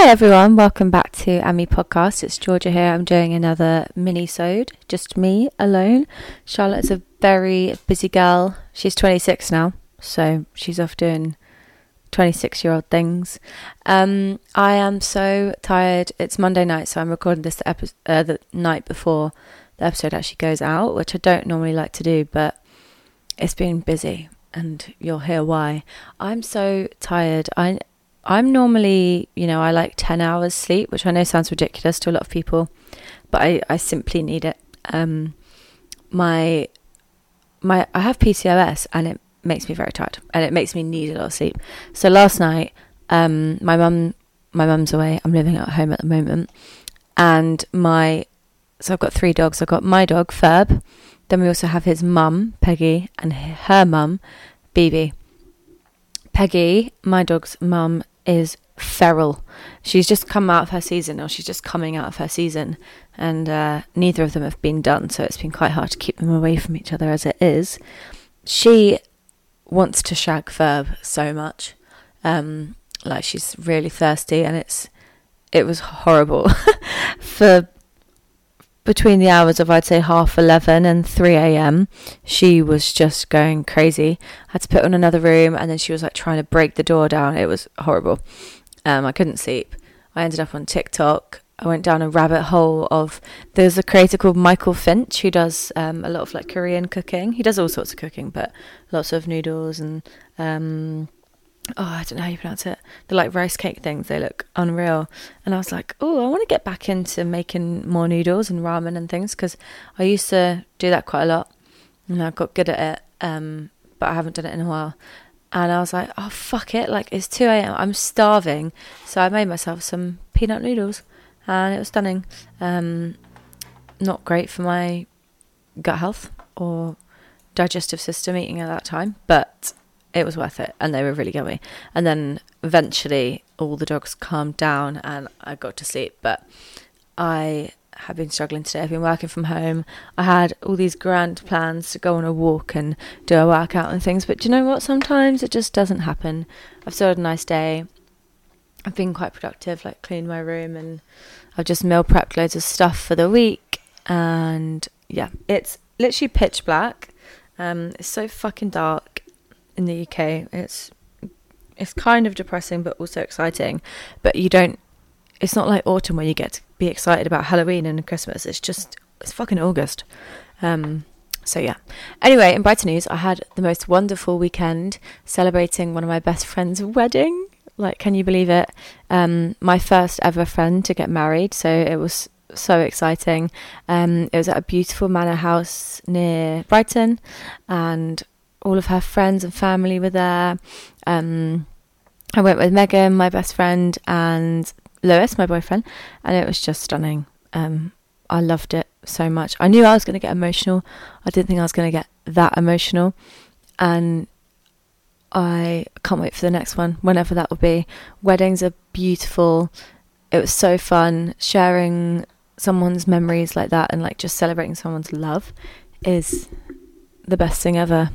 Hi everyone, welcome back to Amie Podcast. It's Georgia here. I'm doing another mini-sode, just me alone. Charlotte is a very busy girl. She's 26 now, so she's off doing 26-year-old things. Um, I am so tired. It's Monday night, so I'm recording this the, epi- uh, the night before the episode actually goes out, which I don't normally like to do, but it's been busy, and you'll hear why. I'm so tired. I I'm normally, you know, I like 10 hours sleep, which I know sounds ridiculous to a lot of people, but I, I simply need it. Um, my, my, I have PCOS and it makes me very tired and it makes me need a lot of sleep. So last night, um, my mum, my mum's away. I'm living at home at the moment and my, so I've got three dogs. I've got my dog, Ferb. Then we also have his mum, Peggy, and her mum, BB. Peggy, my dog's mum, is feral. She's just come out of her season, or she's just coming out of her season, and uh, neither of them have been done, so it's been quite hard to keep them away from each other as it is. She wants to shag Ferb so much, um, like she's really thirsty, and it's it was horrible for between the hours of I'd say half eleven and three a.m. She was just going crazy. I had to put in another room, and then she was like trying to break the door down. It was horrible. Um, I couldn't sleep. I ended up on TikTok. I went down a rabbit hole of there's a creator called Michael Finch who does um, a lot of like Korean cooking. He does all sorts of cooking, but lots of noodles and um, oh, I don't know how you pronounce it. The like rice cake things, they look unreal. And I was like, oh, I want to get back into making more noodles and ramen and things because I used to do that quite a lot and I got good at it, um, but I haven't done it in a while. And I was like, oh, fuck it. Like, it's 2 a.m. I'm starving. So I made myself some peanut noodles and it was stunning. Um, not great for my gut health or digestive system eating at that time, but it was worth it and they were really yummy. And then eventually all the dogs calmed down and i got to sleep. But i have been struggling today. I've been working from home. I had all these grand plans to go on a walk and do a workout and things but do you know what? Sometimes it just doesn't happen. I've still had a nice day. I've been quite productive like cleaned my room and i've just meal prepped loads of stuff for the week. And yeah it's literally pitch black. Um, it's so fucking dark in the UK. It's it's kind of depressing but also exciting. But you don't it's not like autumn where you get to be excited about Halloween and Christmas. It's just it's fucking August. Um so yeah. Anyway, in Brighton news, I had the most wonderful weekend celebrating one of my best friend's wedding. Like, can you believe it? Um, my first ever friend to get married, so it was so exciting. Um, it was at a beautiful manor house near Brighton, and all of her friends and family were there. Um, I went with Megan, my best friend, and Lewis, my boyfriend, and it was just stunning. Um, I loved it so much. I knew I was going to get emotional. I didn't think I was going to get that emotional, and I can't wait for the next one, whenever that will be. Weddings are beautiful. It was so fun sharing someone's memories like that and like just celebrating someone's love is the best thing ever.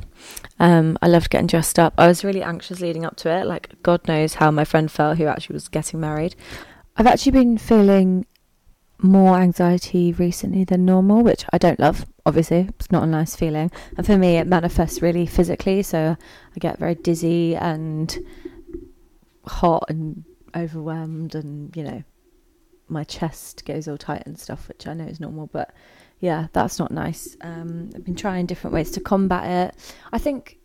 Um, I loved getting dressed up. I was really anxious leading up to it. Like, God knows how my friend felt who actually was getting married. I've actually been feeling more anxiety recently than normal, which I don't love. Obviously, it's not a nice feeling. And for me, it manifests really physically. So I get very dizzy and hot and overwhelmed, and you know, my chest goes all tight and stuff, which I know is normal, but yeah, that's not nice. Um, I've been trying different ways to combat it. I think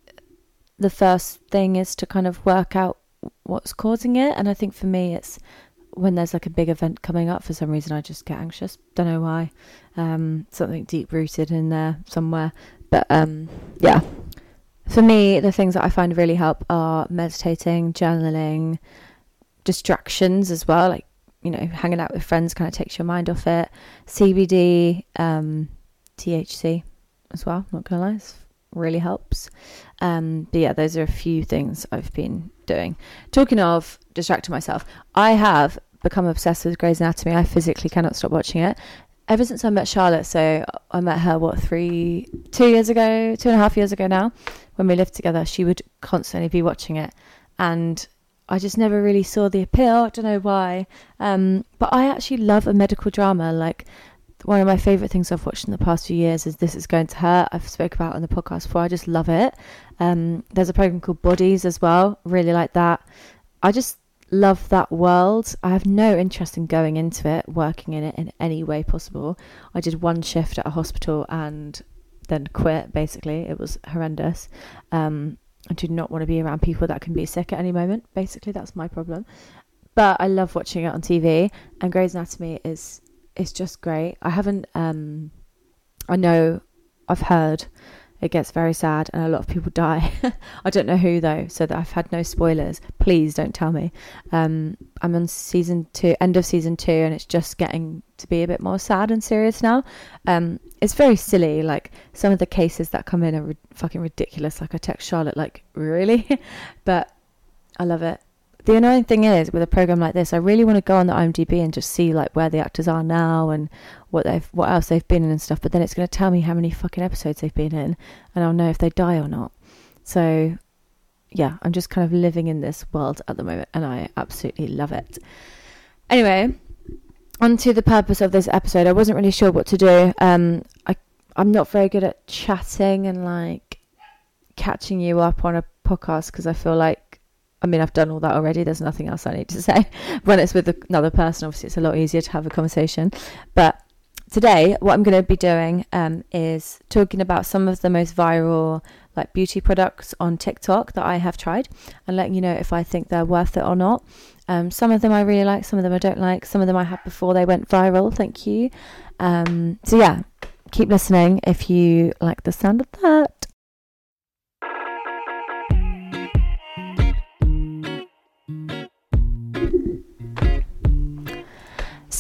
the first thing is to kind of work out what's causing it, and I think for me, it's when there's like a big event coming up. For some reason, I just get anxious. Don't know why. Um, something deep rooted in there somewhere. But um, yeah, for me, the things that I find really help are meditating, journaling, distractions as well, like you know, hanging out with friends kind of takes your mind off it. CBD, um, THC as well, not gonna lie, really helps. Um, but yeah, those are a few things I've been doing. Talking of distracting myself, I have become obsessed with Grey's Anatomy. I physically cannot stop watching it. Ever since I met Charlotte, so I met her what three, two years ago, two and a half years ago now, when we lived together. She would constantly be watching it, and I just never really saw the appeal. I don't know why. Um, but I actually love a medical drama. Like one of my favorite things I've watched in the past few years is This Is Going to Hurt. I've spoke about on the podcast before. I just love it. Um, there's a program called Bodies as well. Really like that. I just love that world. I have no interest in going into it, working in it in any way possible. I did one shift at a hospital and then quit. Basically, it was horrendous. Um, I do not want to be around people that can be sick at any moment. Basically, that's my problem. But I love watching it on TV, and Grey's Anatomy is is just great. I haven't. Um, I know I've heard it gets very sad and a lot of people die. I don't know who though, so that I've had no spoilers. Please don't tell me. Um, I'm on season two, end of season two, and it's just getting to be a bit more sad and serious now. Um, it's very silly. Like some of the cases that come in are fucking ridiculous. Like I text Charlotte, like really, but I love it the annoying thing is with a program like this, I really want to go on the IMDb and just see like where the actors are now and what they've what else they've been in and stuff. But then it's going to tell me how many fucking episodes they've been in, and I'll know if they die or not. So, yeah, I'm just kind of living in this world at the moment, and I absolutely love it. Anyway, on to the purpose of this episode. I wasn't really sure what to do. Um, I I'm not very good at chatting and like catching you up on a podcast because I feel like I mean, I've done all that already. There's nothing else I need to say. when it's with another person, obviously, it's a lot easier to have a conversation. But today, what I'm going to be doing um, is talking about some of the most viral like beauty products on TikTok that I have tried, and letting you know if I think they're worth it or not. Um, some of them I really like, some of them I don't like. Some of them I had before they went viral. Thank you. Um, so yeah, keep listening if you like the sound of that.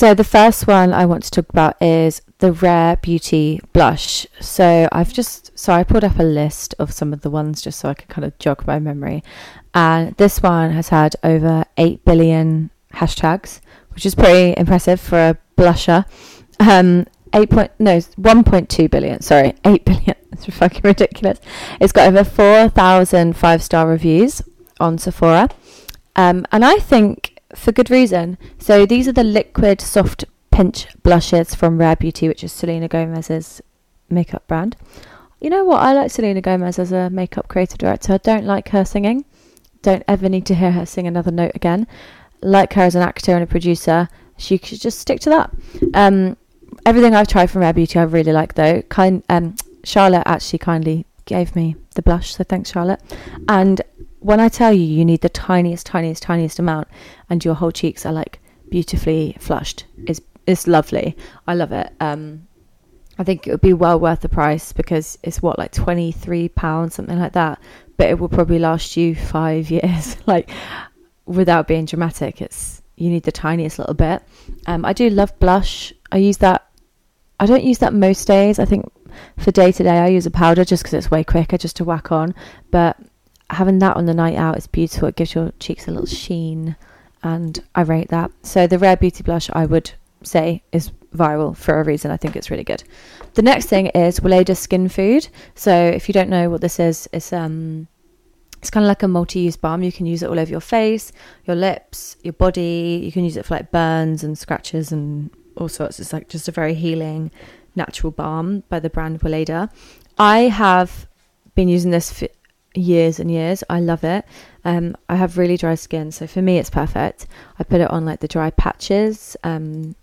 So the first one I want to talk about is the Rare Beauty blush. So I've just so I pulled up a list of some of the ones just so I could kind of jog my memory. And this one has had over 8 billion hashtags, which is pretty impressive for a blusher. Um 8 point no 1.2 billion sorry 8 billion it's fucking ridiculous it's got over 4,000 five star reviews on Sephora um, and I think for good reason. So these are the liquid soft pinch blushes from Rare Beauty, which is Selena Gomez's makeup brand. You know what? I like Selena Gomez as a makeup creative director. I don't like her singing. Don't ever need to hear her sing another note again. Like her as an actor and a producer, she should just stick to that. Um, everything I've tried from Rare Beauty, I really like though. Kind, um, Charlotte actually kindly gave me the blush, so thanks, Charlotte. And when I tell you you need the tiniest, tiniest, tiniest amount, and your whole cheeks are like beautifully flushed, it's it's lovely. I love it. Um, I think it would be well worth the price because it's what like twenty three pounds, something like that. But it will probably last you five years, like without being dramatic. It's you need the tiniest little bit. Um, I do love blush. I use that. I don't use that most days. I think for day to day, I use a powder just because it's way quicker just to whack on. But having that on the night out is beautiful. It gives your cheeks a little sheen, and I rate that. So the Rare Beauty blush, I would say, is viral for a reason. I think it's really good. The next thing is Weleda Skin Food. So if you don't know what this is, it's um, it's kind of like a multi-use balm. You can use it all over your face, your lips, your body. You can use it for like burns and scratches and all sorts. It's like just a very healing, natural balm by the brand Weleda. I have been using this for years and years. I love it. Um, I have really dry skin, so for me it's perfect. I put it on like the dry patches. Um,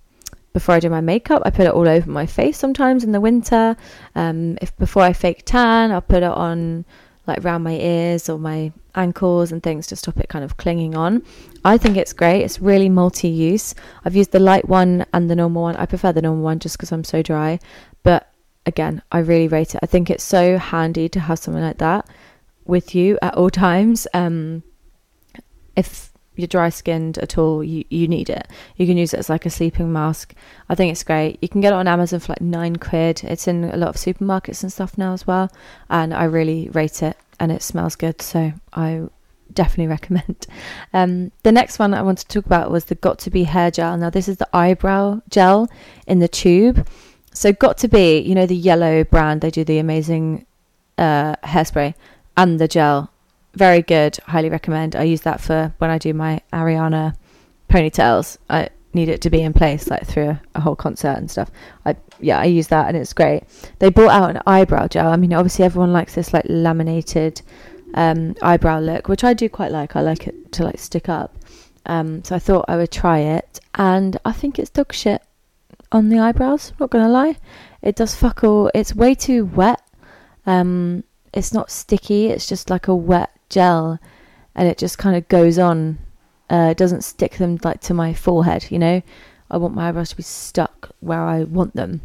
before I do my makeup, I put it all over my face sometimes in the winter. Um, if before I fake tan, I'll put it on like around my ears or my ankles and things to stop it kind of clinging on. I think it's great. It's really multi-use. I've used the light one and the normal one. I prefer the normal one just because I'm so dry, but again, I really rate it. I think it's so handy to have something like that with you at all times. Um, if you're dry skinned at all, you, you need it. You can use it as like a sleeping mask. I think it's great. You can get it on Amazon for like nine quid. It's in a lot of supermarkets and stuff now as well. And I really rate it and it smells good. So I definitely recommend. Um, the next one I want to talk about was the Got2b hair gel. Now, this is the eyebrow gel in the tube. So, Got2b, you know, the yellow brand, they do the amazing uh, hairspray and the gel very good. Highly recommend. I use that for when I do my Ariana ponytails. I need it to be in place like through a, whole concert and stuff. I yeah, I use that and it's great. They brought out an eyebrow gel. I mean, obviously everyone likes this like laminated um, eyebrow look, which I do quite like. I like it to like stick up. Um, so I thought I would try it, and I think it's dog shit on the eyebrows. Not gonna lie, it does fuck all. It's way too wet. Um, it's not sticky. It's just like a wet gel, and it just kind of goes on. Uh, it doesn't stick them like to my forehead. You know, I want my eyebrows to be stuck where I want them.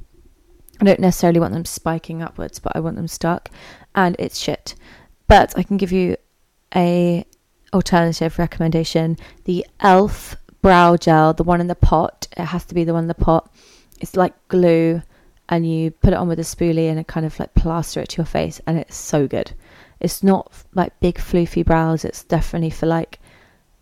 I don't necessarily want them spiking upwards, but I want them stuck, and it's shit. But I can give you a alternative recommendation: the Elf brow gel, the one in the pot. It has to be the one in the pot. It's like glue, and you put it on with a spoolie and it kind of like plaster it to your face, and it's so good. It's not like big floofy brows. It's definitely for like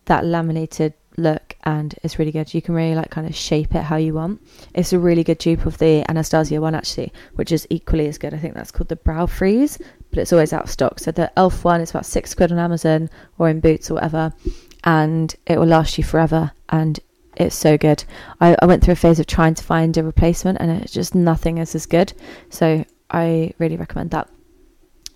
that laminated look and it's really good. You can really like kind of shape it how you want. It's a really good dupe of the Anastasia one actually, which is equally as good. I think that's called the Brow Freeze, but it's always out of stock. So the Elf one is about six quid on Amazon or in Boots or whatever, and it will last you forever. And it's so good. I, I went through a phase of trying to find a replacement, and it's just nothing is as good. So I really recommend that.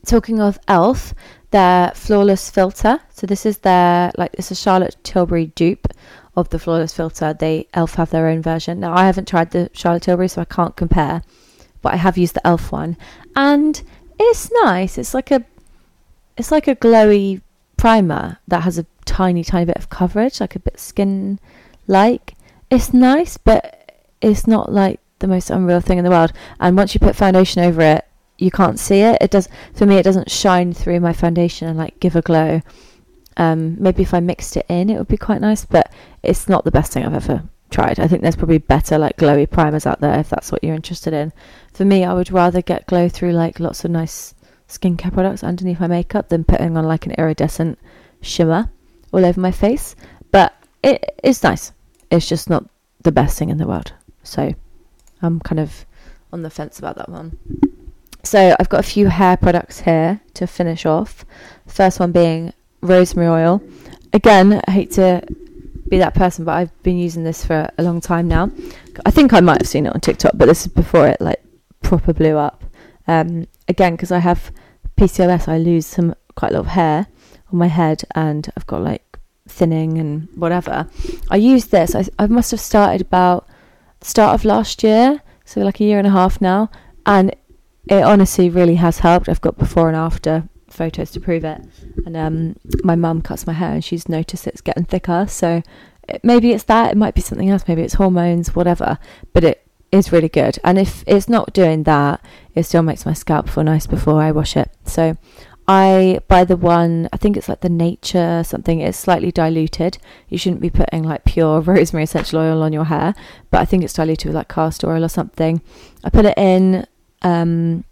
Talking of Elf, their flawless filter. So this is their like it's a Charlotte Tilbury dupe of the flawless filter. They Elf have their own version. Now I haven't tried the Charlotte Tilbury, so I can't compare, but I have used the Elf one, and it's nice. It's like a it's like a glowy primer that has a tiny, tiny bit of coverage, like a bit skin like. It's nice, but it's not like the most unreal thing in the world. And once you put foundation over it, you can't see it. It does for me. It doesn't shine through my foundation and like give a glow. Um, maybe if I mixed it in, it would be quite nice, but it's not the best thing I've ever tried. I think there's probably better like glowy primers out there if that's what you're interested in. For me, I would rather get glow through like lots of nice skincare products underneath my makeup than putting on like an iridescent shimmer all over my face. But it is nice. It's just not the best thing in the world. So I'm kind of on the fence about that one. So I've got a few hair products here to finish off. First one being rosemary oil. Again, I hate to be that person, but I've been using this for a long time now. I think I might have seen it on TikTok, but this is before it like proper blew up. Um, again, because I have PCOS, I lose some quite a lot of hair on my head, and I've got like thinning and whatever. I use this. I, I must have started about start of last year, so like a year and a half now, and it honestly really has helped. I've got before and after photos to prove it. And um, my mum cuts my hair and she's noticed it's getting thicker. So it, maybe it's that. It might be something else. Maybe it's hormones, whatever. But it is really good. And if it's not doing that, it still makes my scalp feel nice before I wash it. So I buy the one, I think it's like the nature something, it's slightly diluted. You shouldn't be putting like pure rosemary essential oil on your hair, but I think it's diluted with like castor oil or something. I put it in um,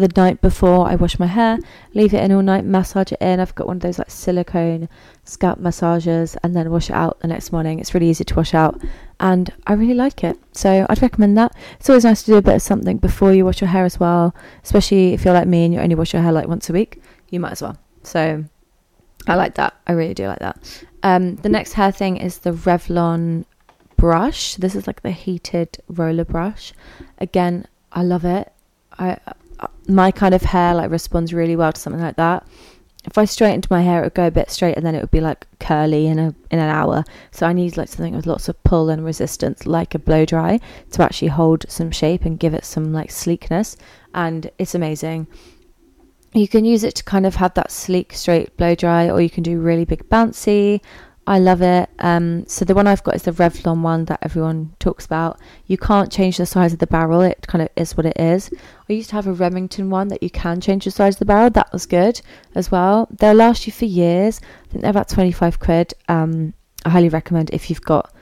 the night before I wash my hair, leave it in all night, massage it in. I've got one of those like silicone scalp massagers and then wash it out the next morning. It's really easy to wash out and I really like it. So I'd recommend that. It's always nice to do a bit of something before you wash your hair as well, especially if you're like me and you only wash your hair like once a week, you might as well. So I like that. I really do like that. Um, the next hair thing is the Revlon brush. This is like the heated roller brush. Again, I love it. I my kind of hair like responds really well to something like that. If I straightened my hair, it would go a bit straight, and then it would be like curly in a in an hour. So I need like something with lots of pull and resistance, like a blow dry, to actually hold some shape and give it some like sleekness. And it's amazing. You can use it to kind of have that sleek, straight blow dry, or you can do really big bouncy, I love it. Um, so the one I've got is the Revlon one that everyone talks about. You can't change the size of the barrel; it kind of is what it is. I used to have a Remington one that you can change the size of the barrel. That was good as well. They'll last you for years. I think they're about twenty five quid. Um, I highly recommend if you've got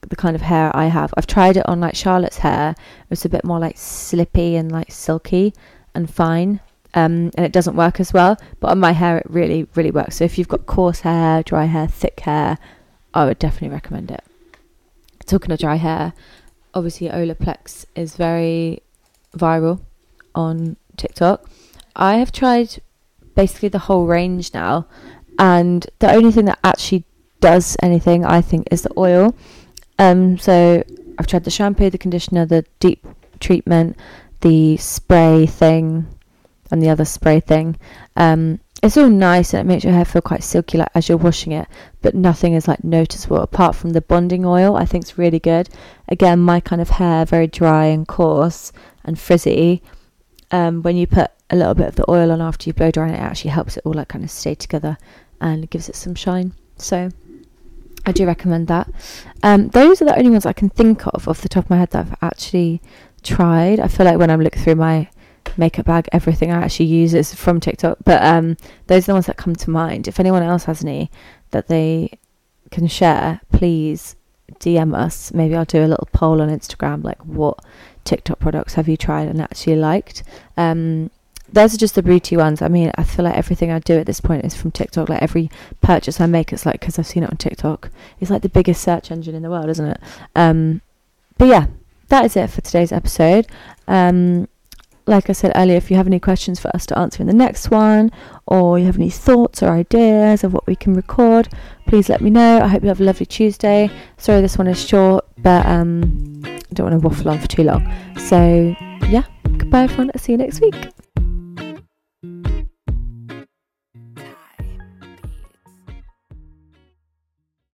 the kind of hair I have. I've tried it on like Charlotte's hair. It's a bit more like slippy and like silky and fine um, and it doesn't work as well. But on my hair, it really, really works. So if you've got coarse hair, dry hair, thick hair, I would definitely recommend it. Talking of dry hair, obviously Olaplex is very viral on TikTok. I have tried basically the whole range now. And the only thing that actually does anything, I think, is the oil. Um, so I've tried the shampoo, the conditioner, the deep treatment, the spray thing, and the other spray thing. Um, it's all nice and it makes your hair feel quite silky like as you're washing it but nothing is like noticeable apart from the bonding oil i think it's really good again my kind of hair very dry and coarse and frizzy um, when you put a little bit of the oil on after you blow dry it actually helps it all like kind of stay together and gives it some shine so I do recommend that. Um, those are the only ones I can think of off the top of my head that I've actually tried. I feel like when I'm looking through my makeup bag, everything I actually use is from TikTok. But um, those are the ones that come to mind. If anyone else has any that they can share, please DM us. Maybe I'll do a little poll on Instagram, like what TikTok products have you tried and actually liked. Um, those are just the beauty ones. I mean, I feel like everything I do at this point is from TikTok. Like every purchase I make, it's like because I've seen it on TikTok. It's like the biggest search engine in the world, isn't it? Um, but yeah, that is it for today's episode. Um, like I said earlier, if you have any questions for us to answer in the next one, or you have any thoughts or ideas of what we can record, please let me know. I hope you have a lovely Tuesday. Sorry, this one is short, but um, I don't want to waffle on for too long. So, yeah, goodbye, everyone. I'll see you next week.